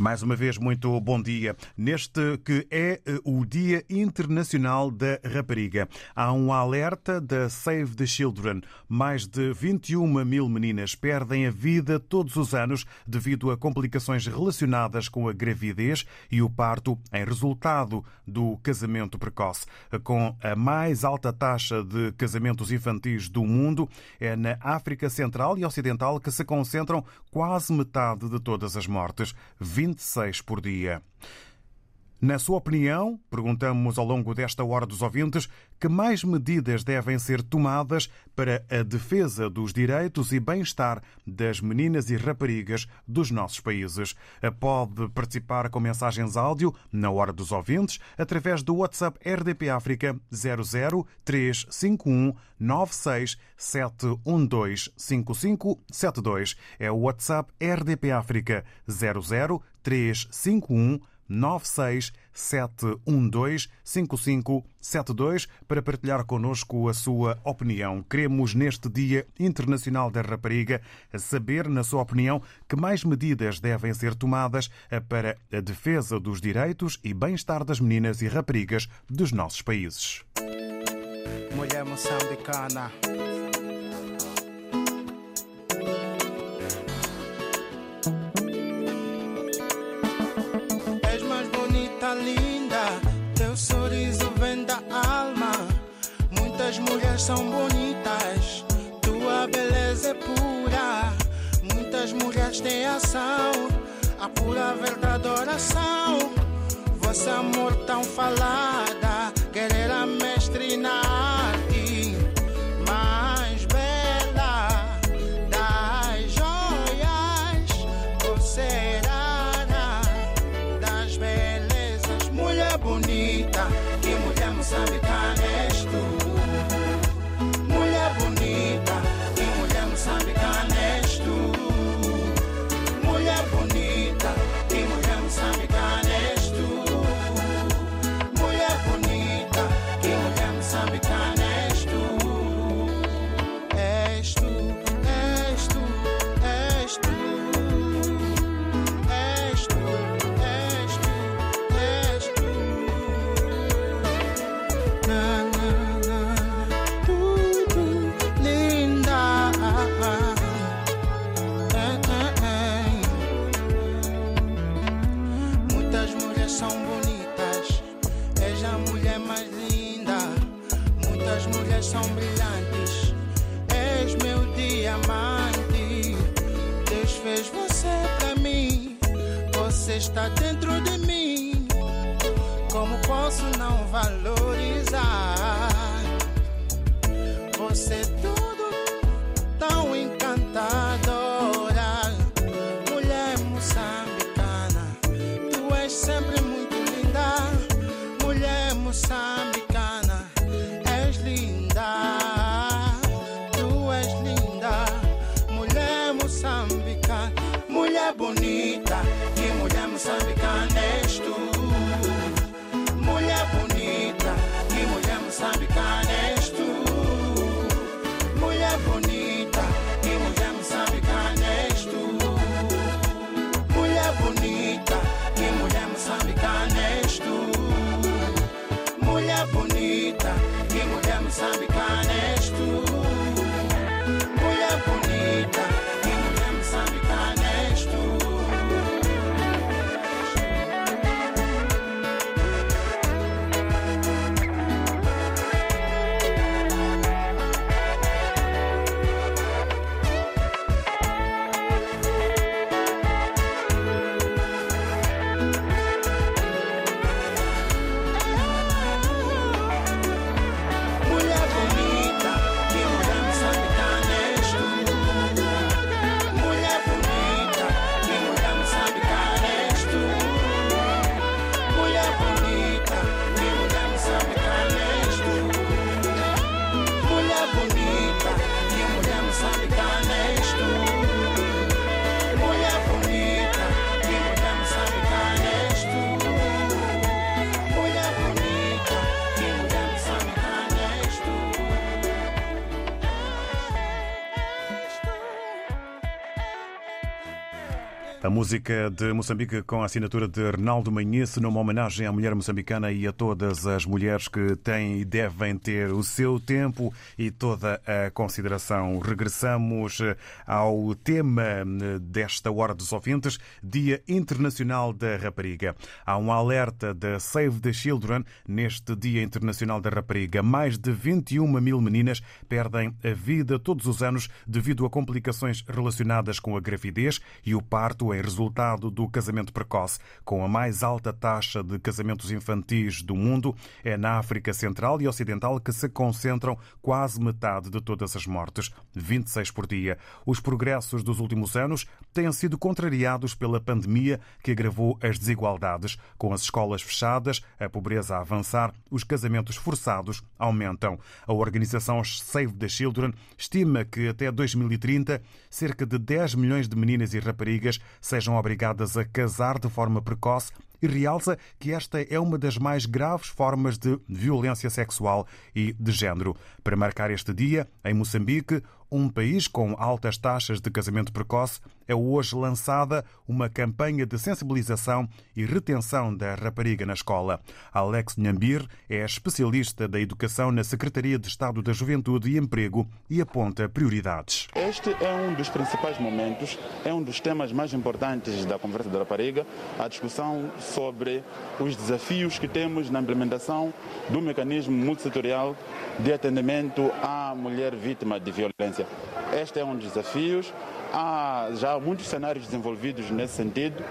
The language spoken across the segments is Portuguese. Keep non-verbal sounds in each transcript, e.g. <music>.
Mais uma vez, muito bom dia. Neste que é eh, o Dia Internacional da Rapariga, há um alerta da Save the Children. Mais de 21 mil meninas perdem a vida todos os anos devido a complicações relacionadas com a gravidez e o parto em resultado do casamento precoce. Com a mais alta taxa de casamentos infantis do mundo, é na África Central e Ocidental que se concentram quase metade de todas as mortes. 26 por dia. Na sua opinião, perguntamos ao longo desta hora dos ouvintes, que mais medidas devem ser tomadas para a defesa dos direitos e bem-estar das meninas e raparigas dos nossos países? Pode participar com mensagens áudio na hora dos ouvintes através do WhatsApp RDP África 00351 967125572. É o WhatsApp RDP África 00351 967125572 para partilhar connosco a sua opinião. Queremos, neste Dia Internacional da Rapariga, saber, na sua opinião, que mais medidas devem ser tomadas para a defesa dos direitos e bem-estar das meninas e raparigas dos nossos países. Mulher moçambicana. São bonitas. Tua beleza é pura. Muitas mulheres têm ação. A pura verdade oração. Vosso amor tão falada. Guerreira mestre na arte. Mais bela das joias. Você era das belezas. Mulher bonita. Que mulher moçambicana és posso não valorizar? Você é tudo tão encantadora. Mulher moçambicana, tu és sempre muito linda. Mulher moçambicana, és linda. Tu és linda. Mulher moçambicana, mulher bonita. Que mulher moçambicana és mulher música de Moçambique com a assinatura de Reinaldo Manhece, numa homenagem à mulher moçambicana e a todas as mulheres que têm e devem ter o seu tempo e toda a consideração. Regressamos ao tema desta Hora dos Ouvintes, Dia Internacional da Rapariga. Há um alerta da Save the Children neste Dia Internacional da Rapariga. Mais de 21 mil meninas perdem a vida todos os anos devido a complicações relacionadas com a gravidez e o parto resultado do casamento precoce. Com a mais alta taxa de casamentos infantis do mundo, é na África Central e Ocidental que se concentram quase metade de todas as mortes, 26 por dia. Os progressos dos últimos anos têm sido contrariados pela pandemia que agravou as desigualdades. Com as escolas fechadas, a pobreza a avançar, os casamentos forçados aumentam. A organização Save the Children estima que até 2030 cerca de 10 milhões de meninas e raparigas sejam obrigadas a casar de forma precoce e realça que esta é uma das mais graves formas de violência sexual e de género. Para marcar este dia, em Moçambique, um país com altas taxas de casamento precoce, é hoje lançada uma campanha de sensibilização e retenção da rapariga na escola. Alex Nhambir é especialista da educação na Secretaria de Estado da Juventude e Emprego e aponta prioridades. Este é um dos principais momentos, é um dos temas mais importantes da Conversa da Rapariga, a discussão sobre os desafios que temos na implementação do mecanismo multissetorial de atendimento à mulher vítima de violência. Este é um dos desafios. Há já muitos cenários desenvolvidos nesse sentido,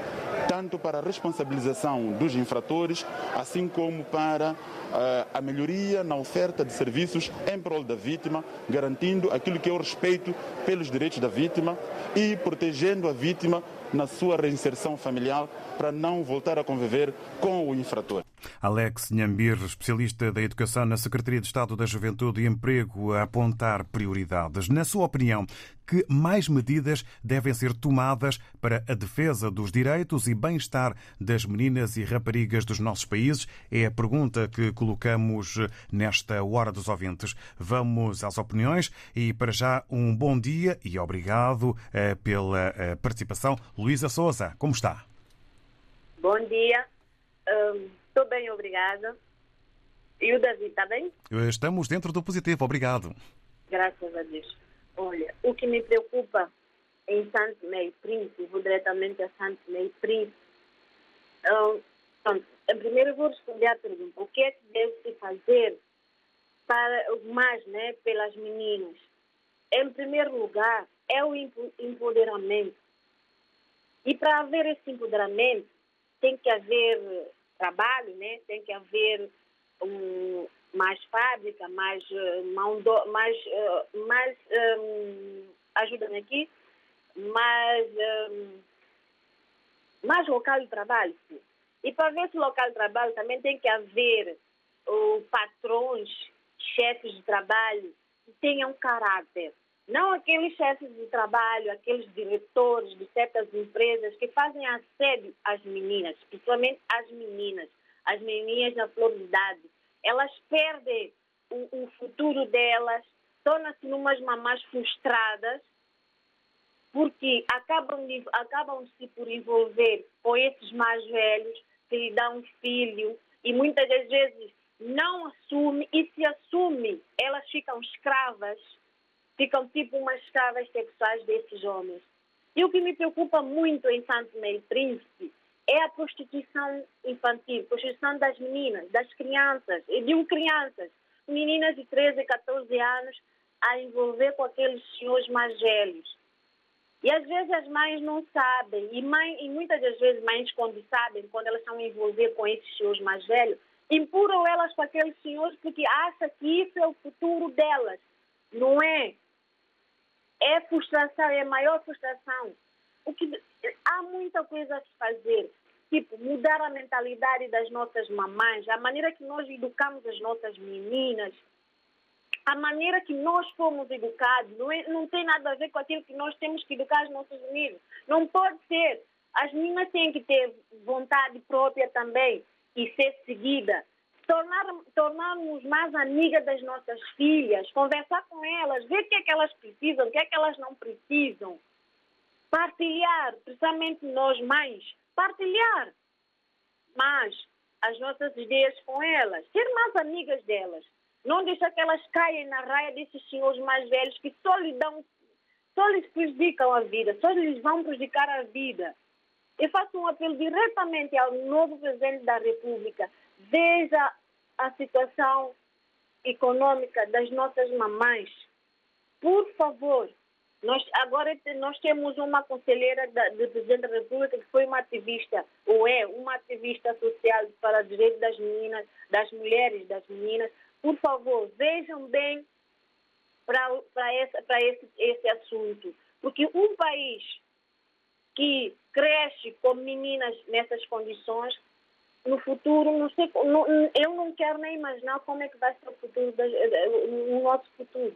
tanto para a responsabilização dos infratores, assim como para uh, a melhoria na oferta de serviços em prol da vítima, garantindo aquilo que é o respeito pelos direitos da vítima e protegendo a vítima na sua reinserção familiar para não voltar a conviver com o infrator. Alex Nhambir, especialista da educação na Secretaria de Estado da Juventude e Emprego, a apontar prioridades. Na sua opinião, que mais medidas devem ser tomadas para a defesa dos direitos e bem-estar das meninas e raparigas dos nossos países? É a pergunta que colocamos nesta Hora dos Ouvintes. Vamos às opiniões e, para já, um bom dia e obrigado eh, pela eh, participação. Luísa Souza, como está? Bom dia. Estou um, bem, obrigada. E o David, está bem? Estamos dentro do positivo, obrigado. Graças a Deus. Olha, o que me preocupa em Santo Meio Príncipe, vou diretamente a Santo Meio Príncipe. Um, pronto, primeiro vou responder à pergunta: o que é que deve-se fazer para mais, né, pelas meninas? Em primeiro lugar, é o empoderamento. E para haver esse empoderamento, tem que haver trabalho, né? tem que haver um, mais fábrica, mais uh, mão do, mais, uh, mais um, ajuda-me aqui, mais, um, mais local de trabalho. Sim. E para ver esse local de trabalho também tem que haver uh, patrões, chefes de trabalho que tenham caráter. Não aqueles chefes de trabalho, aqueles diretores de certas empresas que fazem assédio às meninas, principalmente às meninas, as meninas na flor de idade. Elas perdem o, o futuro delas, tornam-se umas mamás frustradas, porque acabam, de, acabam se por envolver com esses mais velhos que lhe dão um filho e muitas das vezes não assume e se assume, elas ficam escravas ficam tipo umas escravas sexuais desses homens. E o que me preocupa muito em Santo Meio Príncipe é a prostituição infantil, prostituição das meninas, das crianças, e de um crianças, meninas de 13, 14 anos, a envolver com aqueles senhores mais velhos. E às vezes as mães não sabem, e, mãe, e muitas das vezes mães, quando sabem, quando elas estão a envolver com esses senhores mais velhos, empurram elas com aqueles senhores porque acham que isso é o futuro delas. Não é? É frustração, é maior frustração. O que, há muita coisa a se fazer. Tipo, mudar a mentalidade das nossas mamães, a maneira que nós educamos as nossas meninas, a maneira que nós fomos educados, não, é, não tem nada a ver com aquilo que nós temos que educar os nossos meninos. Não pode ser. As meninas têm que ter vontade própria também e ser seguida tornar, tornarmos mais amigas das nossas filhas, conversar com elas, ver o que é que elas precisam, o que é que elas não precisam. partilhar, principalmente nós mães, partilhar. Mas as nossas ideias com elas, ser mais amigas delas. Não deixar que elas caem na raia desses senhores mais velhos que só lhes dão, só lhes prejudicam a vida, só lhes vão prejudicar a vida. Eu faço um apelo diretamente ao novo presidente da República. Veja a situação econômica das nossas mamães. Por favor, nós, agora nós temos uma conselheira da, do presidente da República que foi uma ativista, ou é uma ativista social para os direitos das meninas, das mulheres, das meninas. Por favor, vejam bem para, para, essa, para esse, esse assunto. Porque um país que cresce com meninas nessas condições, no futuro, não sei, não, eu não quero nem imaginar como é que vai ser o futuro, o nosso futuro.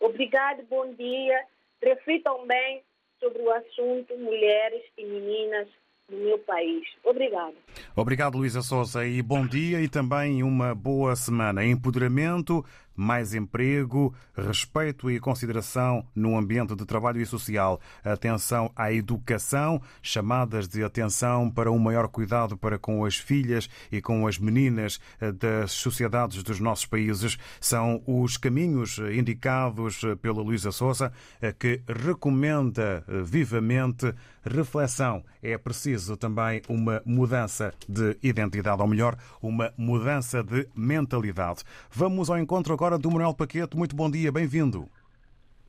Obrigado, bom dia. Reflitam bem sobre o assunto mulheres e meninas no meu país. Obrigado. Obrigado, Luísa Souza, e bom dia e também uma boa semana. Empoderamento mais emprego, respeito e consideração no ambiente de trabalho e social, atenção à educação, chamadas de atenção para um maior cuidado para com as filhas e com as meninas das sociedades dos nossos países, são os caminhos indicados pela Luísa Souza, que recomenda vivamente reflexão. É preciso também uma mudança de identidade, ou melhor, uma mudança de mentalidade. Vamos ao encontro agora do Manuel Paquete. Muito bom dia, bem-vindo.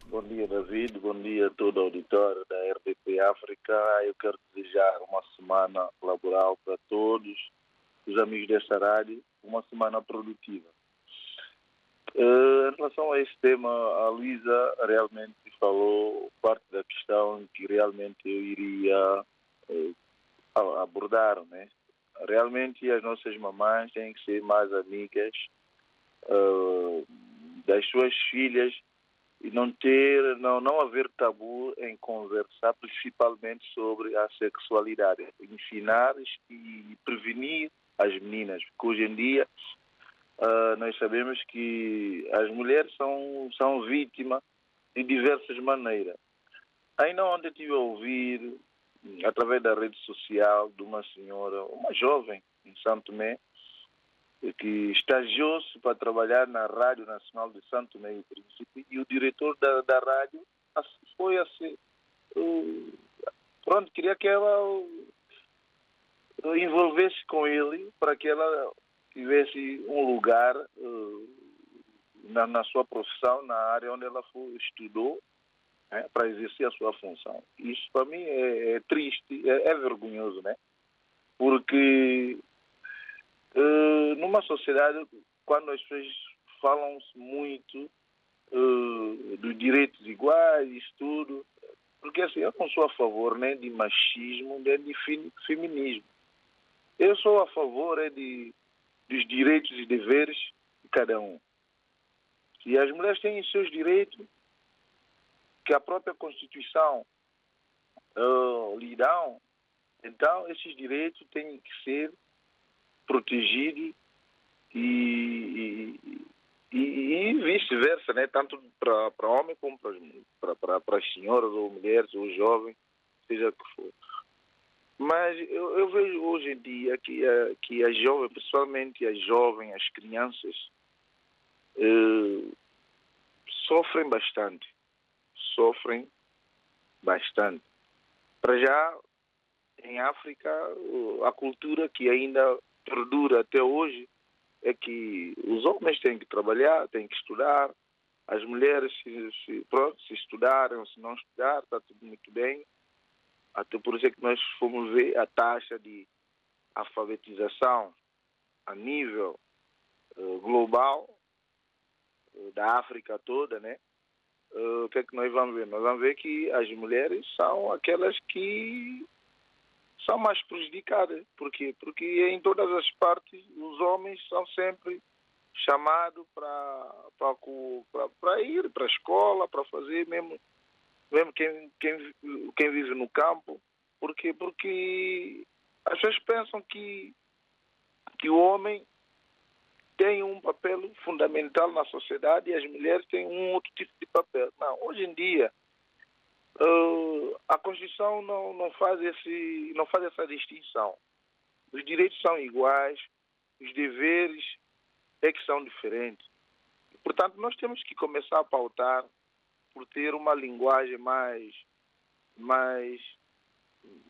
Bom dia, David. Bom dia a todo o auditório da RDP África. Eu quero desejar uma semana laboral para todos os amigos desta rádio, uma semana produtiva. Uh, em relação a este tema, a Luísa realmente falou parte da questão que realmente eu iria uh, abordar, né? Realmente as nossas mamães têm que ser mais amigas uh, das suas filhas e não ter, não, não haver tabu em conversar principalmente sobre a sexualidade, ensinar e prevenir as meninas, porque hoje em dia uh, nós sabemos que as mulheres são, são vítimas de diversas maneiras. Ainda ontem estive a ouvir, através da rede social, de uma senhora, uma jovem em Santo Tomé, que estagiou-se para trabalhar na Rádio Nacional de Santo Meio Príncipe e o diretor da, da rádio foi assim, uh, pronto, queria que ela envolvesse com ele para que ela tivesse um lugar uh, na, na, sua profissão, na área onde ela foi, estudou, né, para exercer a sua função. Isso para mim é, é triste, é, é vergonhoso, né? Porque Uh, numa sociedade, quando as pessoas falam muito uh, dos direitos iguais, tudo, porque assim, eu não sou a favor nem de machismo, nem de feminismo. Eu sou a favor é, de, dos direitos e deveres de cada um. E as mulheres têm os seus direitos, que a própria Constituição uh, lhe dão, então esses direitos têm que ser protegido e, e, e vice-versa, né? tanto para homem como para as senhoras ou mulheres ou jovens, seja o que for. Mas eu, eu, vejo hoje em dia que, a, que as jovens, principalmente as jovens, as crianças, eh, sofrem bastante. Sofrem bastante. Para já, em África, a cultura que ainda perdura até hoje é que os homens têm que trabalhar, têm que estudar, as mulheres, se, se, pronto, se estudarem ou se não estudar, está tudo muito bem. Até por isso é que nós fomos ver a taxa de alfabetização a nível uh, global da África toda, né? Uh, o que é que nós vamos ver? Nós vamos ver que as mulheres são aquelas que são mais prejudicadas. Por quê? Porque em todas as partes os homens são sempre chamados para ir para a escola, para fazer, mesmo, mesmo quem, quem, quem vive no campo. Por quê? Porque as pessoas pensam que, que o homem tem um papel fundamental na sociedade e as mulheres têm um outro tipo de papel. Não, hoje em dia Uh, a Constituição não, não, faz esse, não faz essa distinção. Os direitos são iguais, os deveres é que são diferentes. Portanto, nós temos que começar a pautar por ter uma linguagem mais, mais,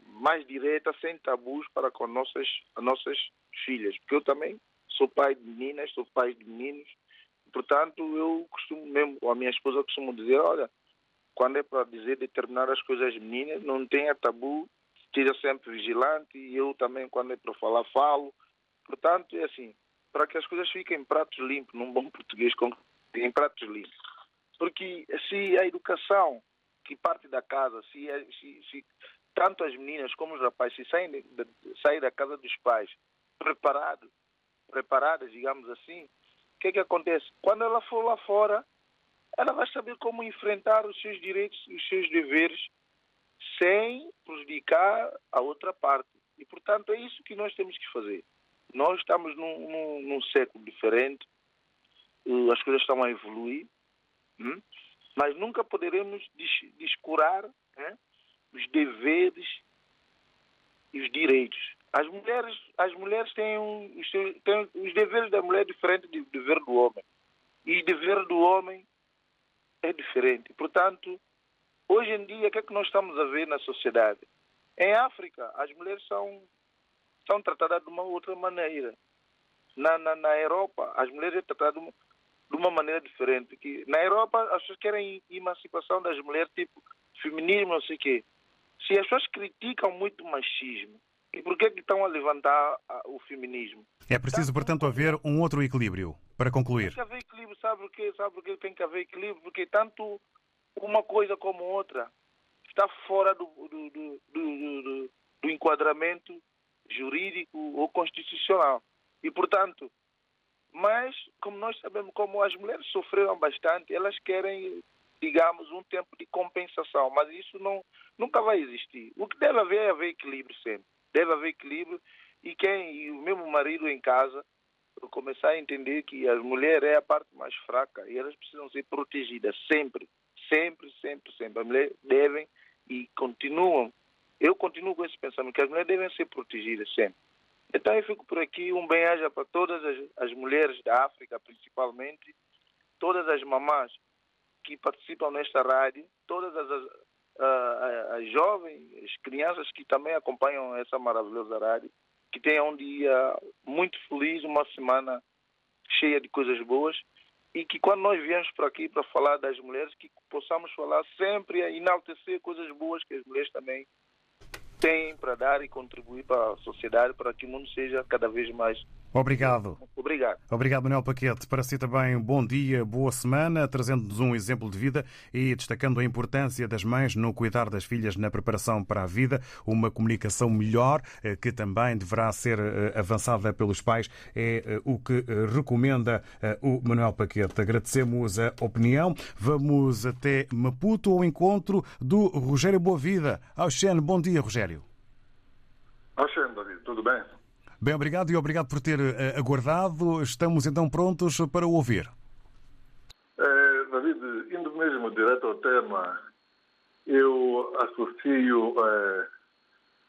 mais direta, sem tabus para com nossas, nossas filhas. Porque eu também sou pai de meninas, sou pai de meninos. Portanto, eu costumo mesmo, a minha esposa costuma dizer, olha, quando é para dizer determinadas coisas meninas, não tenha tabu, esteja sempre vigilante, e eu também, quando é para falar, falo. Portanto, é assim, para que as coisas fiquem em pratos limpos, num bom <laughs> português, em pratos limpos. Porque se a educação que parte da casa, se, se, se tanto as meninas como os rapazes, se saem, de, saem da casa dos pais preparados, preparadas, digamos assim, o que, é que acontece? Quando ela for lá fora, ela vai saber como enfrentar os seus direitos e os seus deveres sem prejudicar a outra parte. E, portanto, é isso que nós temos que fazer. Nós estamos num, num, num século diferente, eh, as coisas estão a evoluir, hum? mas nunca poderemos descurar né, os deveres e os direitos. As mulheres, as mulheres têm, um, têm os deveres da mulher diferentes do dever do homem. E o dever do homem é diferente. Portanto, hoje em dia, o que é que nós estamos a ver na sociedade? Em África, as mulheres são, são tratadas de uma outra maneira. Na, na, na Europa, as mulheres são tratadas de uma, de uma maneira diferente. Que na Europa, as pessoas querem emancipação das mulheres, tipo feminismo, não sei o quê. Se as pessoas criticam muito o machismo, e por que, que estão a levantar o feminismo? É preciso, portanto, haver um outro equilíbrio, para concluir. Tem que haver equilíbrio, sabe por quê? Sabe por quê tem que haver equilíbrio? Porque tanto uma coisa como outra está fora do, do, do, do, do enquadramento jurídico ou constitucional. E, portanto, mas, como nós sabemos, como as mulheres sofreram bastante, elas querem, digamos, um tempo de compensação, mas isso não, nunca vai existir. O que deve haver é haver equilíbrio sempre deve haver equilíbrio e quem e o mesmo marido em casa começar a entender que a mulher é a parte mais fraca e elas precisam ser protegidas sempre, sempre, sempre, sempre. As mulheres devem e continuam. Eu continuo com esse pensamento que as mulheres devem ser protegidas sempre. Então eu fico por aqui, um bem-aja para todas as, as mulheres da África, principalmente, todas as mamás que participam nesta rádio, todas as, as jovens, as crianças que também acompanham essa maravilhosa rádio, que tenham um dia muito feliz, uma semana cheia de coisas boas e que quando nós viemos para aqui para falar das mulheres, que possamos falar sempre a enaltecer coisas boas que as mulheres também têm para dar e contribuir para a sociedade, para que o mundo seja cada vez mais Obrigado. Obrigado. Obrigado, Manuel Paquete. Para si também, bom dia, boa semana, trazendo-nos um exemplo de vida e destacando a importância das mães no cuidar das filhas na preparação para a vida, uma comunicação melhor, eh, que também deverá ser eh, avançada pelos pais, é eh, o que recomenda o Manuel Paquete. Agradecemos a opinião. Vamos até Maputo ao encontro do Rogério Boavida. Auxene, bom dia, Rogério. Auxene, David, tudo bem? Bem, obrigado e obrigado por ter uh, aguardado. Estamos então prontos para o ouvir. É, David, indo mesmo direto ao tema, eu associo é,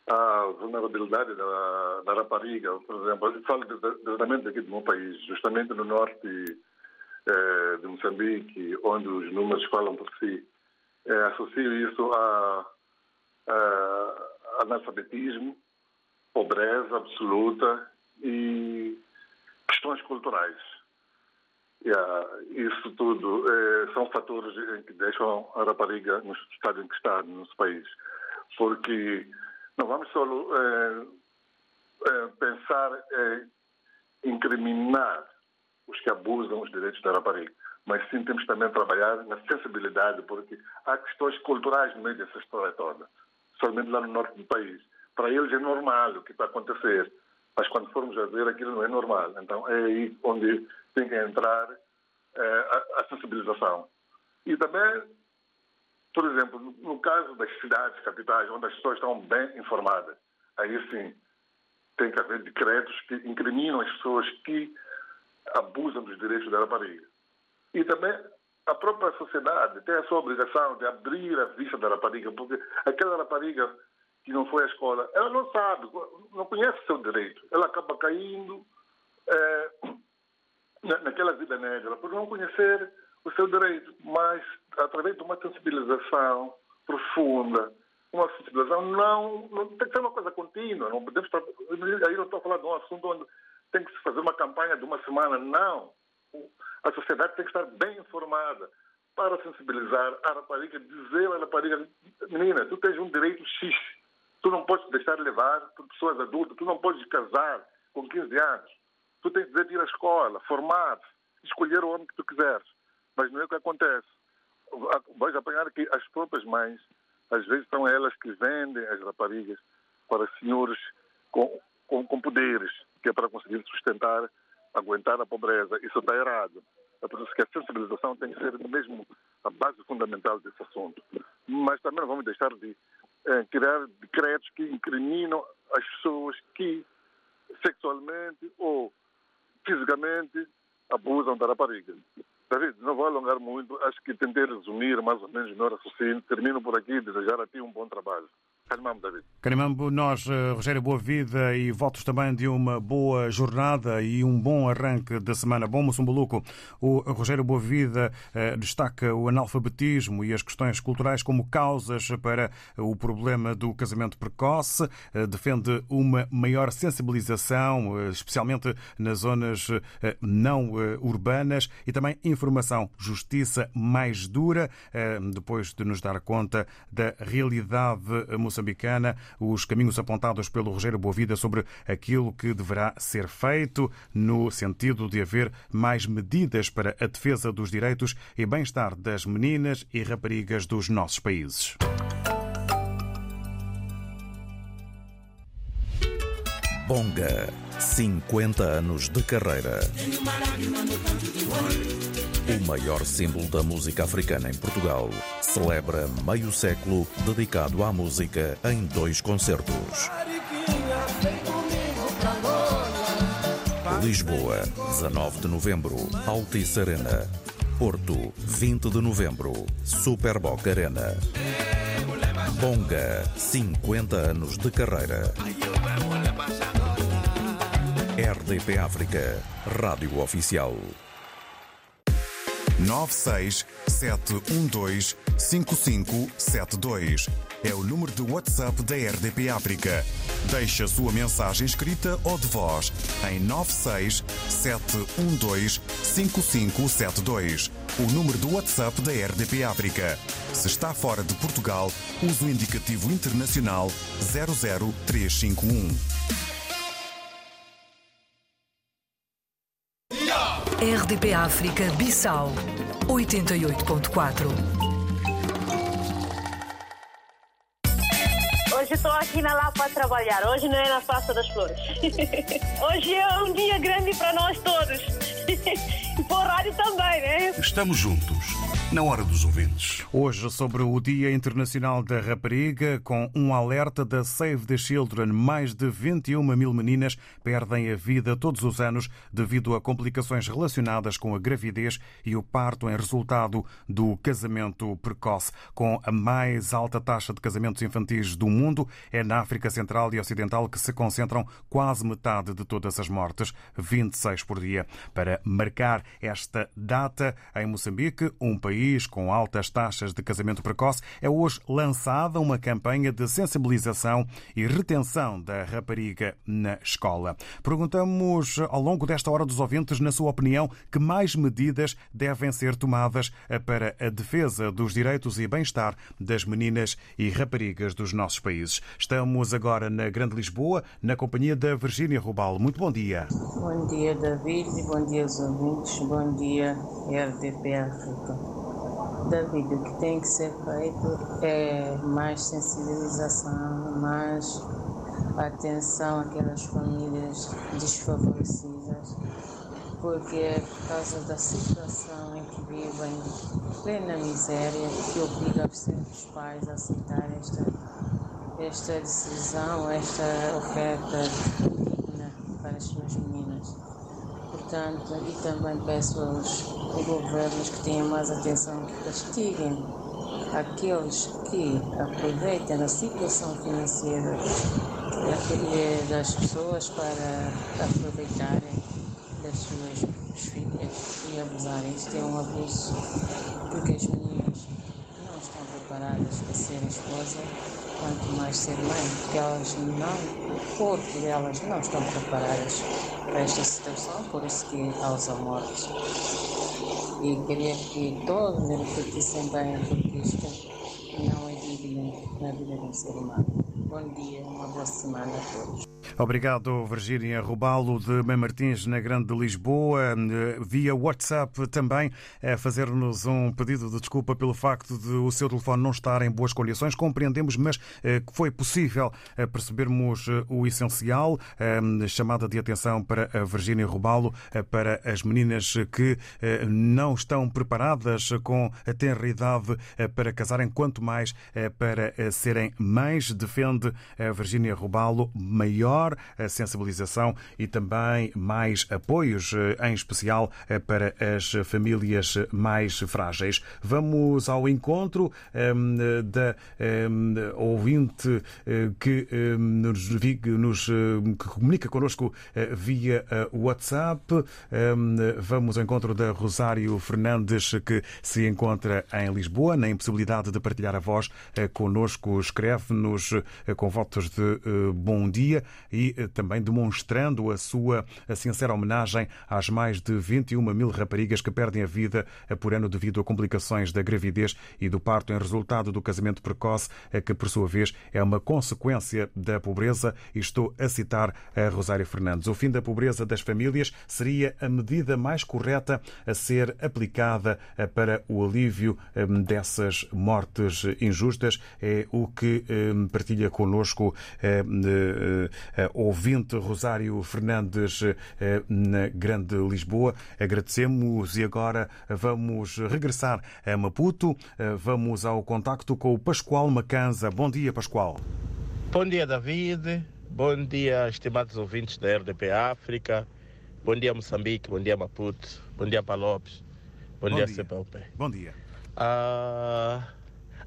a vulnerabilidade da, da, rapariga, por exemplo, eu falo diretamente aqui do meu país, justamente no norte é, de Moçambique, onde os números falam por si. associo isso a, a analfabetismo, pobreza absoluta e questões culturais. Yeah, isso tudo eh, são fatores que deixam a rapariga no estado em que está no nosso país. Porque não vamos só eh, eh, pensar em incriminar os que abusam os direitos da rapariga, mas sim temos também trabalhar na sensibilidade, porque há questões culturais no meio dessa história toda, somente lá no norte do país para eles é normal o que está a acontecer. Mas quando formos a ver, aquilo não é normal. Então é aí onde tem que entrar é, a, a, sensibilização. E também, por exemplo, no caso das cidades capitais, onde as pessoas estão bem informadas, aí sim tem que haver decretos que incriminam as pessoas que abusam dos direitos da rapariga. E também a própria sociedade tem a sua obrigação de abrir a vista da rapariga, porque aquela rapariga que não foi à escola, ela não sabe, não conhece o seu direito. Ela acaba caindo é, naquela vida negra por não conhecer o seu direito. Mas, através de uma sensibilização profunda, uma sensibilização não, não tem que ser uma coisa contínua. Não podemos estar, aí não estou falando de um assunto onde tem que se fazer uma campanha de uma semana. Não. A sociedade tem que estar bem informada para sensibilizar a rapariga, dizer à rapariga, menina, tu tens um direito X, tu não podes deixar levar por pessoas adultas, tu não podes casar com 15 anos, tu tens de ir à escola, formar escolher o homem que tu quiseres. Mas não é o que acontece. Vais apanhar que as próprias mães, às vezes são elas que vendem as raparigas para senhores com, com, com poderes, que é para conseguir sustentar aguentar a pobreza. Isso está errado. É por isso que a sensibilização tem que ser mesmo a base fundamental desse assunto. Mas também não vamos deixar de criar decretos que incriminam as pessoas que sexualmente ou fisicamente abusam da rapariga. David, não vou alongar muito, acho que tentei resumir mais ou menos o meu raciocínio. Termino por aqui e desejar a ti um bom trabalho. Canimambo, David. Canimambo, nós, eh, Rogério, boa vida e votos também de uma boa jornada e um bom arranque da semana. Bom Moçambique. O Rogério Boa Vida eh, destaca o analfabetismo e as questões culturais como causas para o problema do casamento precoce. Eh, defende uma maior sensibilização, especialmente nas zonas não urbanas e também informação, justiça mais dura, depois de nos dar conta da realidade moçambicana moçambicana, os caminhos apontados pelo Rogério Boavida sobre aquilo que deverá ser feito no sentido de haver mais medidas para a defesa dos direitos e bem-estar das meninas e raparigas dos nossos países. Bonga, 50 anos de carreira. O maior símbolo da música africana em Portugal celebra meio século dedicado à música em dois concertos. Lisboa, 19 de novembro, Altice Arena. Porto, 20 de novembro, Superboc Arena. Bonga, 50 anos de carreira. RDP África, Rádio Oficial. 967125572 é o número de WhatsApp da RDP África. Deixe a sua mensagem escrita ou de voz em 967125572. O número do WhatsApp da RDP África. Se está fora de Portugal, use o indicativo internacional 00351. RDP África Bissau 88.4 Hoje estou aqui na Lapa para trabalhar. Hoje não é na Praça das Flores. <laughs> Hoje é um dia grande para nós todos. <laughs> E para o rádio também, né? Estamos juntos na hora dos ouvintes. Hoje, sobre o Dia Internacional da Rapariga, com um alerta da Save the Children, mais de 21 mil meninas perdem a vida todos os anos devido a complicações relacionadas com a gravidez e o parto em resultado do casamento precoce. Com a mais alta taxa de casamentos infantis do mundo, é na África Central e Ocidental que se concentram quase metade de todas as mortes, 26 por dia. Para marcar esta data, em Moçambique, um país país com altas taxas de casamento precoce, é hoje lançada uma campanha de sensibilização e retenção da rapariga na escola. Perguntamos ao longo desta hora dos ouvintes, na sua opinião, que mais medidas devem ser tomadas para a defesa dos direitos e bem-estar das meninas e raparigas dos nossos países. Estamos agora na Grande Lisboa, na companhia da Virgínia Rubal. Muito bom dia. Bom dia, David. Bom dia aos ouvintes. Bom dia, RDP África. David, o que tem que ser feito é mais sensibilização, mais atenção àquelas famílias desfavorecidas, porque é por causa da situação em que vivem, plena miséria, que obriga os pais a aceitar esta, esta decisão, esta oferta digna para as suas meninas. Importante e também peço aos governos que tenham mais atenção, que castiguem aqueles que aproveitam a situação financeira das pessoas para aproveitarem das suas filhas e abusarem. Isto é um abuso, porque as meninas não estão preparadas para serem esposa, quanto mais ser mãe, porque elas não, porque elas não estão preparadas para esta situação, por isso que causa morte. E queria que todos refletissem bem, porque isto não é digno na vida de um ser humano. Bom dia, uma boa semana a todos. Obrigado, Virgínia Rubalo, de Mãe Martins, na Grande Lisboa. Via WhatsApp também, a fazer-nos um pedido de desculpa pelo facto de o seu telefone não estar em boas condições. Compreendemos, mas que foi possível percebermos o essencial. Chamada de atenção para a Virgínia Rubalo, para as meninas que não estão preparadas com a tenra idade para casarem, quanto mais para serem mães. Defende a Virgínia Rubalo maior sensibilização e também mais apoios, em especial para as famílias mais frágeis. Vamos ao encontro um, da um, ouvinte que, um, nos, nos, que comunica connosco via WhatsApp. Vamos ao encontro da Rosário Fernandes, que se encontra em Lisboa, na impossibilidade de partilhar a voz connosco. Escreve-nos com votos de bom dia e também demonstrando a sua sincera homenagem às mais de 21 mil raparigas que perdem a vida por ano devido a complicações da gravidez e do parto em resultado do casamento precoce, que por sua vez é uma consequência da pobreza. E estou a citar a Rosário Fernandes. O fim da pobreza das famílias seria a medida mais correta a ser aplicada para o alívio dessas mortes injustas. É o que partilha connosco ouvinte Rosário Fernandes na Grande Lisboa. Agradecemos e agora vamos regressar a Maputo. Vamos ao contacto com o Pascoal Macanza. Bom dia, Pascoal. Bom dia, David. Bom dia, estimados ouvintes da RDP África. Bom dia, Moçambique. Bom dia, Maputo. Bom dia, Palopes. Bom, Bom dia, dia. Bom dia. Uh,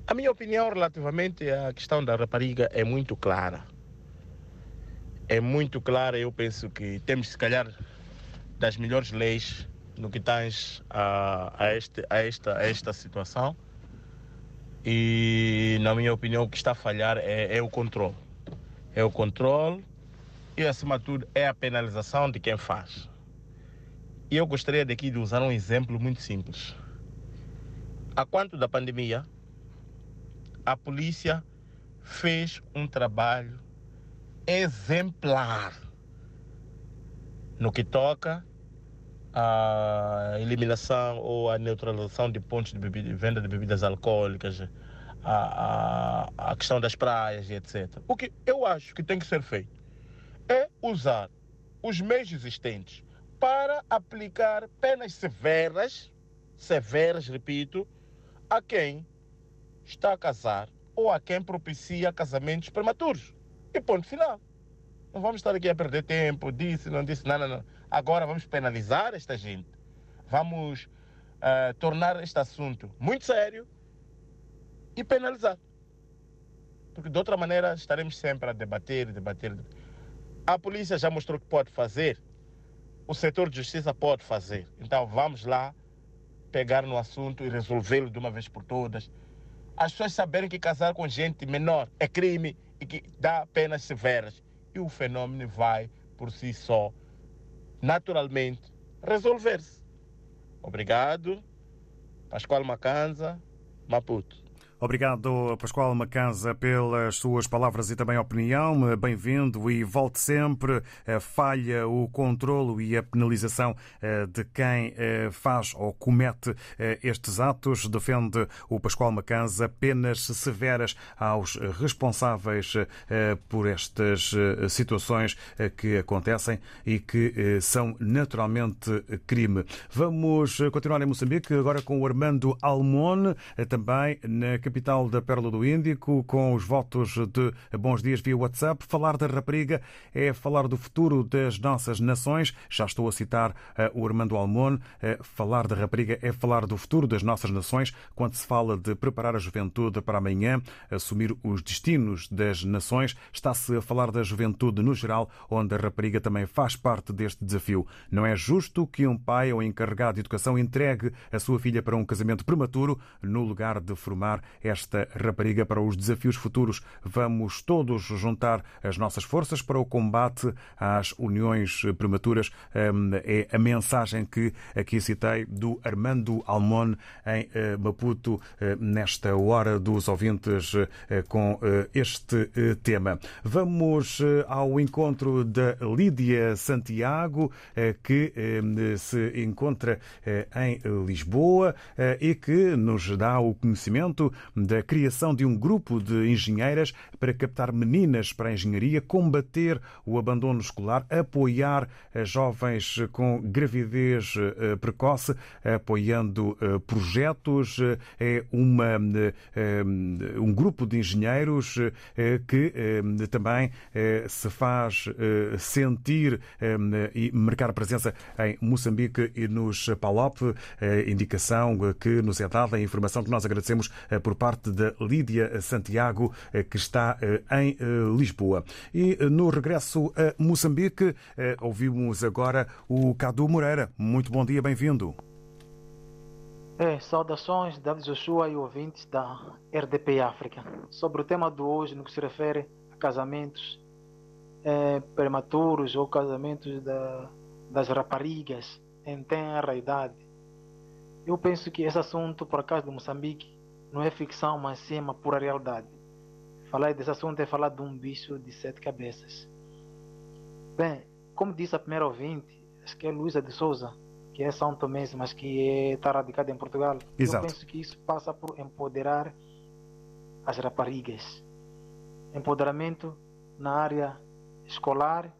a minha opinião relativamente à questão da rapariga é muito clara é muito clara. Eu penso que temos, se calhar, das melhores leis no que tens a, a, este, a, esta, a esta situação. E, na minha opinião, o que está a falhar é, é o controle. É o controle e, acima de tudo, é a penalização de quem faz. E eu gostaria daqui de usar um exemplo muito simples. A quanto da pandemia, a polícia fez um trabalho exemplar no que toca à eliminação ou à neutralização de pontos de bebida, venda de bebidas alcoólicas, a, a, a questão das praias e etc. O que eu acho que tem que ser feito é usar os meios existentes para aplicar penas severas, severas, repito, a quem está a casar ou a quem propicia casamentos prematuros. E ponto final. Não vamos estar aqui a perder tempo, disse, não disse, não, não, não. Agora vamos penalizar esta gente. Vamos uh, tornar este assunto muito sério e penalizar. Porque de outra maneira estaremos sempre a debater, debater. A polícia já mostrou que pode fazer, o setor de justiça pode fazer. Então vamos lá pegar no assunto e resolvê-lo de uma vez por todas. As pessoas saberem que casar com gente menor é crime e que dá penas severas. E o fenômeno vai, por si só, naturalmente, resolver-se. Obrigado. Pascoal Macanza, Maputo. Obrigado, Pascoal Macanza, pelas suas palavras e também opinião. Bem-vindo e volte sempre. Falha o controlo e a penalização eh, de quem eh, faz ou comete eh, estes atos. Defende o Pascoal Macanza penas severas aos responsáveis por estas situações que acontecem e que são naturalmente crime. Vamos continuar em Moçambique, agora com o Armando Almone, também na capital da Pérola do Índico, com os votos de bons dias via WhatsApp. Falar da rapariga é falar do futuro das nossas nações. Já estou a citar uh, o Armando Almon. Uh, falar da rapariga é falar do futuro das nossas nações quando se fala de preparar a juventude para amanhã, assumir os destinos das nações. Está-se a falar da juventude no geral, onde a rapariga também faz parte deste desafio. Não é justo que um pai ou encarregado de educação entregue a sua filha para um casamento prematuro no lugar de formar esta rapariga para os desafios futuros. Vamos todos juntar as nossas forças para o combate às uniões prematuras. Hum, é a mensagem que aqui citei do Armando Almon em eh, Maputo, eh, nesta hora dos ouvintes eh, com este tema. Vamos ao encontro da Lídia Santiago, que se encontra em Lisboa e que nos dá o conhecimento da criação de um grupo de engenheiras para captar meninas para a engenharia, combater o abandono escolar, apoiar jovens com gravidez eh, precoce, apoiando eh, projetos. É uma, eh, um grupo de engenheiros que também se faz sentir e marcar presença em Moçambique e nos Palop, indicação que nos é dada, informação que nós agradecemos por parte da Lídia Santiago, que está em Lisboa. E no regresso a Moçambique, ouvimos agora o Cadu Moreira. Muito bom dia, bem-vindo. É, saudações, David Joshua e ouvintes da RDP África. Sobre o tema de hoje, no que se refere a casamentos é, prematuros ou casamentos da, das raparigas em tenra idade, eu penso que esse assunto, por acaso, de Moçambique, não é ficção, mas sim uma pura realidade. Falar desse assunto é falar de um bicho de sete cabeças. Bem, como disse a primeira ouvinte, acho que é Luísa de Souza, que é São Tomé, mas que está radicada em Portugal. Exato. Eu penso que isso passa por empoderar as raparigas. Empoderamento na área escolar,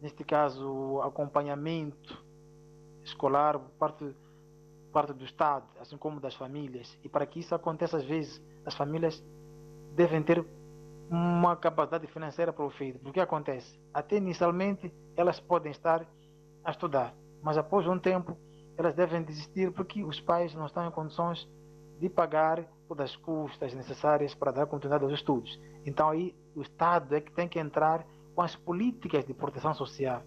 neste caso, acompanhamento escolar, parte parte do Estado, assim como das famílias. E para que isso aconteça, às vezes, as famílias devem ter uma capacidade financeira para o filho. Porque acontece? Até inicialmente elas podem estar a estudar, mas após um tempo elas devem desistir porque os pais não estão em condições de pagar todas as custas necessárias para dar continuidade aos estudos. Então aí o Estado é que tem que entrar com as políticas de proteção social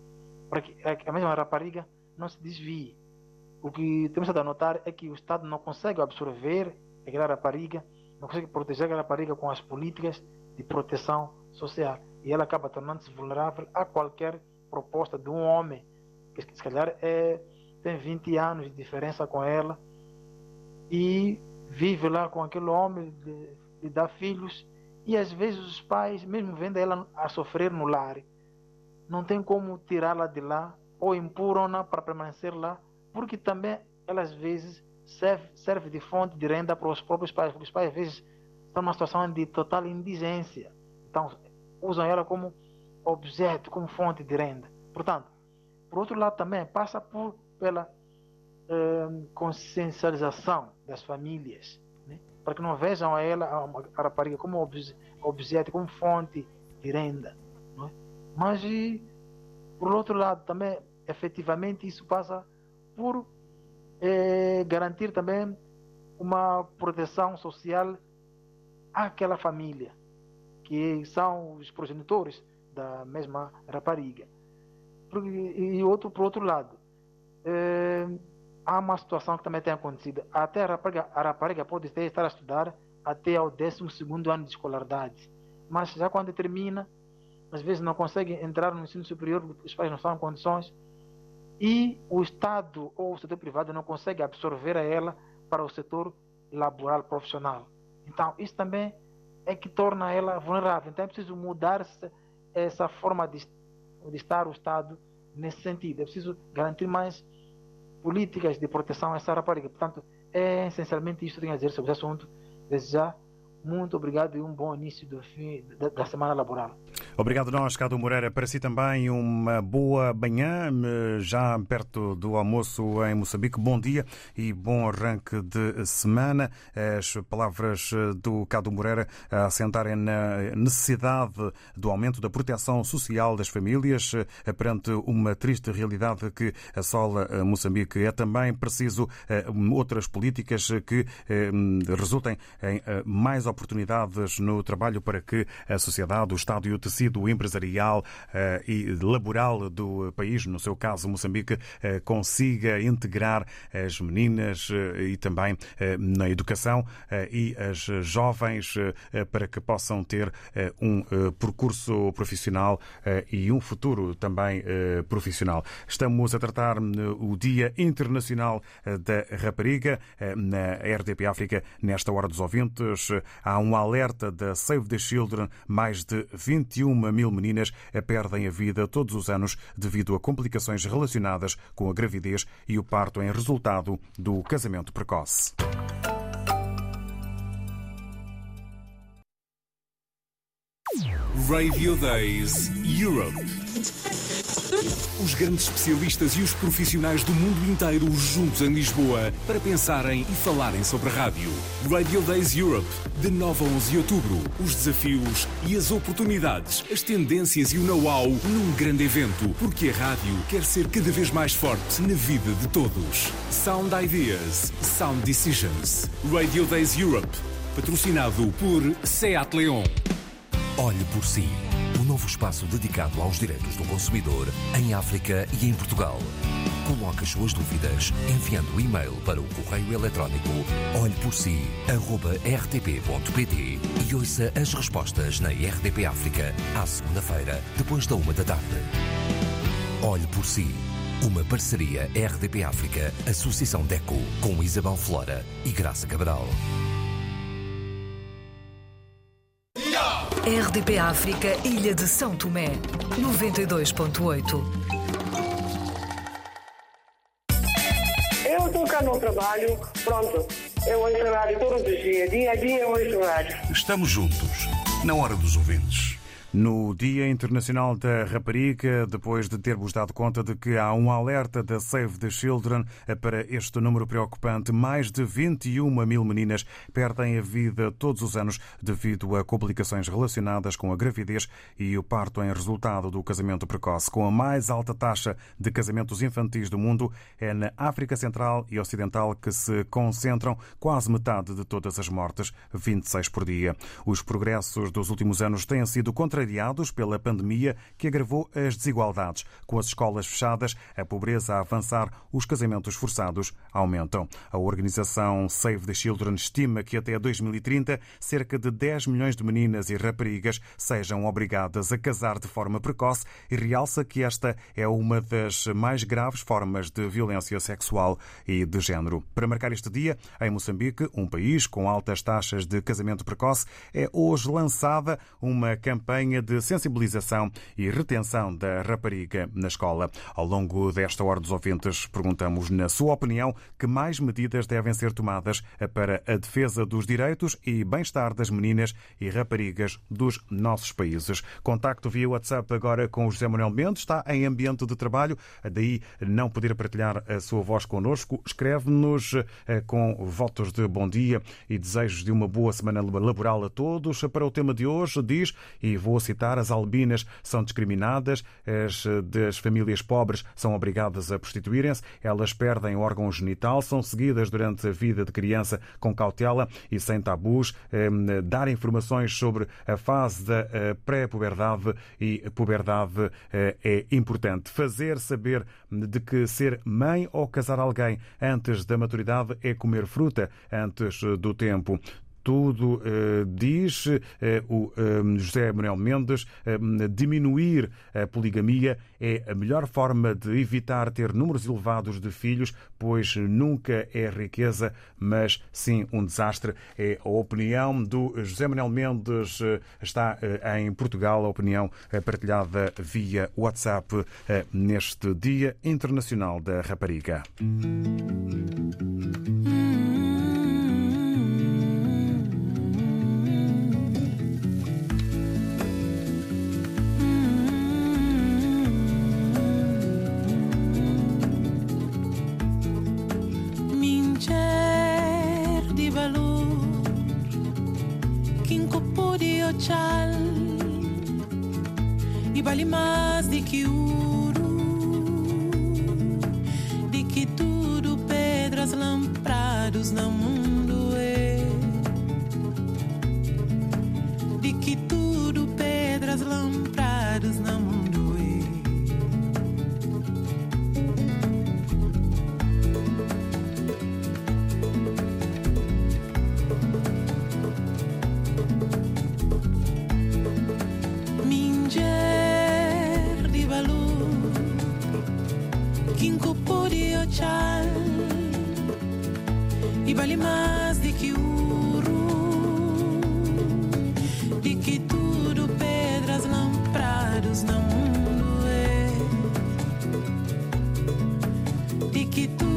para que a mesma rapariga não se desvie o que temos a notar é que o Estado não consegue absorver aquela rapariga, não consegue proteger aquela rapariga com as políticas de proteção social. E ela acaba tornando-se vulnerável a qualquer proposta de um homem, que se calhar é, tem 20 anos de diferença com ela, e vive lá com aquele homem, lhe dá filhos, e às vezes os pais, mesmo vendo ela a sofrer no lar, não tem como tirá-la de lá, ou empurram-na para permanecer lá, porque também ela às vezes serve, serve de fonte de renda para os próprios pais, porque os pais às vezes estão numa situação de total indigência. Então, usam ela como objeto, como fonte de renda. Portanto, por outro lado também passa por, pela eh, consciencialização das famílias, né? para que não vejam a ela, a, rapariga, como objeto, como fonte de renda. É? Mas, e, por outro lado, também, efetivamente, isso passa por eh, garantir também uma proteção social àquela família, que são os progenitores da mesma rapariga. E outro, por outro lado, eh, há uma situação que também tem acontecido. Até a rapariga, a rapariga pode estar a estudar até ao 12 ano de escolaridade, mas já quando termina, às vezes não consegue entrar no ensino superior, os pais não em condições, e o Estado ou o setor privado não consegue absorver a ela para o setor laboral profissional. Então, isso também é que torna ela vulnerável. Então, é preciso mudar essa forma de, de estar o Estado nesse sentido. É preciso garantir mais políticas de proteção a essa rapariga. Portanto, é essencialmente isso que tenho a dizer sobre esse assunto. Desde já, muito obrigado e um bom início do fim da, da semana laboral. Obrigado nós, Cado Moreira. Para si também uma boa manhã, já perto do almoço em Moçambique. Bom dia e bom arranque de semana. As palavras do Cado Moreira assentarem na necessidade do aumento da proteção social das famílias perante uma triste realidade que assola Moçambique. É também preciso eh, outras políticas que eh, resultem em eh, mais oportunidades no trabalho para que a sociedade, o Estado e o tecido tecido empresarial eh, e laboral do país, no seu caso Moçambique, eh, consiga integrar as meninas eh, e também na educação e as jovens para que possam ter um percurso profissional e um futuro também profissional. Estamos a tratar o Dia Internacional da Rapariga na RDP África. Nesta hora dos ouvintes, há um alerta da Save the Children, mais de 21 uma mil meninas perdem a vida todos os anos devido a complicações relacionadas com a gravidez e o parto em resultado do casamento precoce. Radio Days Europe. Os grandes especialistas e os profissionais do mundo inteiro juntos em Lisboa para pensarem e falarem sobre a rádio. Radio Days Europe, de 9 a 11 de outubro. Os desafios e as oportunidades, as tendências e o know-how num grande evento, porque a rádio quer ser cada vez mais forte na vida de todos. Sound Ideas, Sound Decisions. Radio Days Europe, patrocinado por Seat Leon. Olhe por si. O novo espaço dedicado aos direitos do consumidor em África e em Portugal. Coloque as suas dúvidas enviando o e-mail para o correio eletrónico olheporsi.rtp.pt e ouça as respostas na RDP África à segunda-feira, depois da uma da tarde. Olhe por si. Uma parceria RDP África, Associação DECO, com Isabel Flora e Graça Cabral. RDP África, Ilha de São Tomé, 92.8. Eu estou cá no trabalho, pronto. Eu ouço rádio todos os dias, dia a dia eu ouço rádio. Estamos juntos, na hora dos ouvintes. No Dia Internacional da Rapariga, depois de termos dado conta de que há um alerta da Save the Children para este número preocupante, mais de 21 mil meninas perdem a vida todos os anos devido a complicações relacionadas com a gravidez e o parto em resultado do casamento precoce. Com a mais alta taxa de casamentos infantis do mundo, é na África Central e Ocidental que se concentram quase metade de todas as mortes, 26 por dia. Os progressos dos últimos anos têm sido contra contrariados pela pandemia que agravou as desigualdades. Com as escolas fechadas, a pobreza a avançar, os casamentos forçados aumentam. A organização Save the Children estima que até 2030 cerca de 10 milhões de meninas e raparigas sejam obrigadas a casar de forma precoce e realça que esta é uma das mais graves formas de violência sexual e de género. Para marcar este dia, em Moçambique, um país com altas taxas de casamento precoce, é hoje lançada uma campanha campanha de sensibilização e retenção da rapariga na escola. Ao longo desta hora dos ouvintes, perguntamos, na sua opinião, que mais medidas devem ser tomadas para a defesa dos direitos e bem-estar das meninas e raparigas dos nossos países. Contacto via WhatsApp agora com o José Manuel Mendes, está em ambiente de trabalho, daí não poder partilhar a sua voz connosco. Escreve-nos eh, com votos de bom dia e desejos de uma boa semana laboral a todos. Para o tema de hoje, diz, e vou vou citar, as albinas são discriminadas, as das famílias pobres são obrigadas a prostituírem-se, elas perdem o órgão genital, são seguidas durante a vida de criança com cautela e sem tabus, ehm, dar informações sobre a fase da eh, pré-puberdade e puberdade eh, é importante. Fazer saber de que ser mãe ou casar alguém antes da maturidade é comer fruta antes do tempo tudo, eh, diz eh, o eh, José Manuel Mendes, diminuir a poligamia é a melhor forma de evitar ter números elevados de filhos, pois nunca é riqueza, mas sim um desastre. É a opinião do José Manuel Mendes, está em Portugal, a opinião partilhada via WhatsApp neste Dia Internacional da Rapariga. e vale mais do que ouro, de que tudo pedras lamprados não mundo é, de que tudo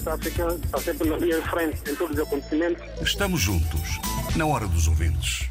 está sempre na minha frente em todos os acontecimentos. Estamos juntos, na hora dos ouvintes.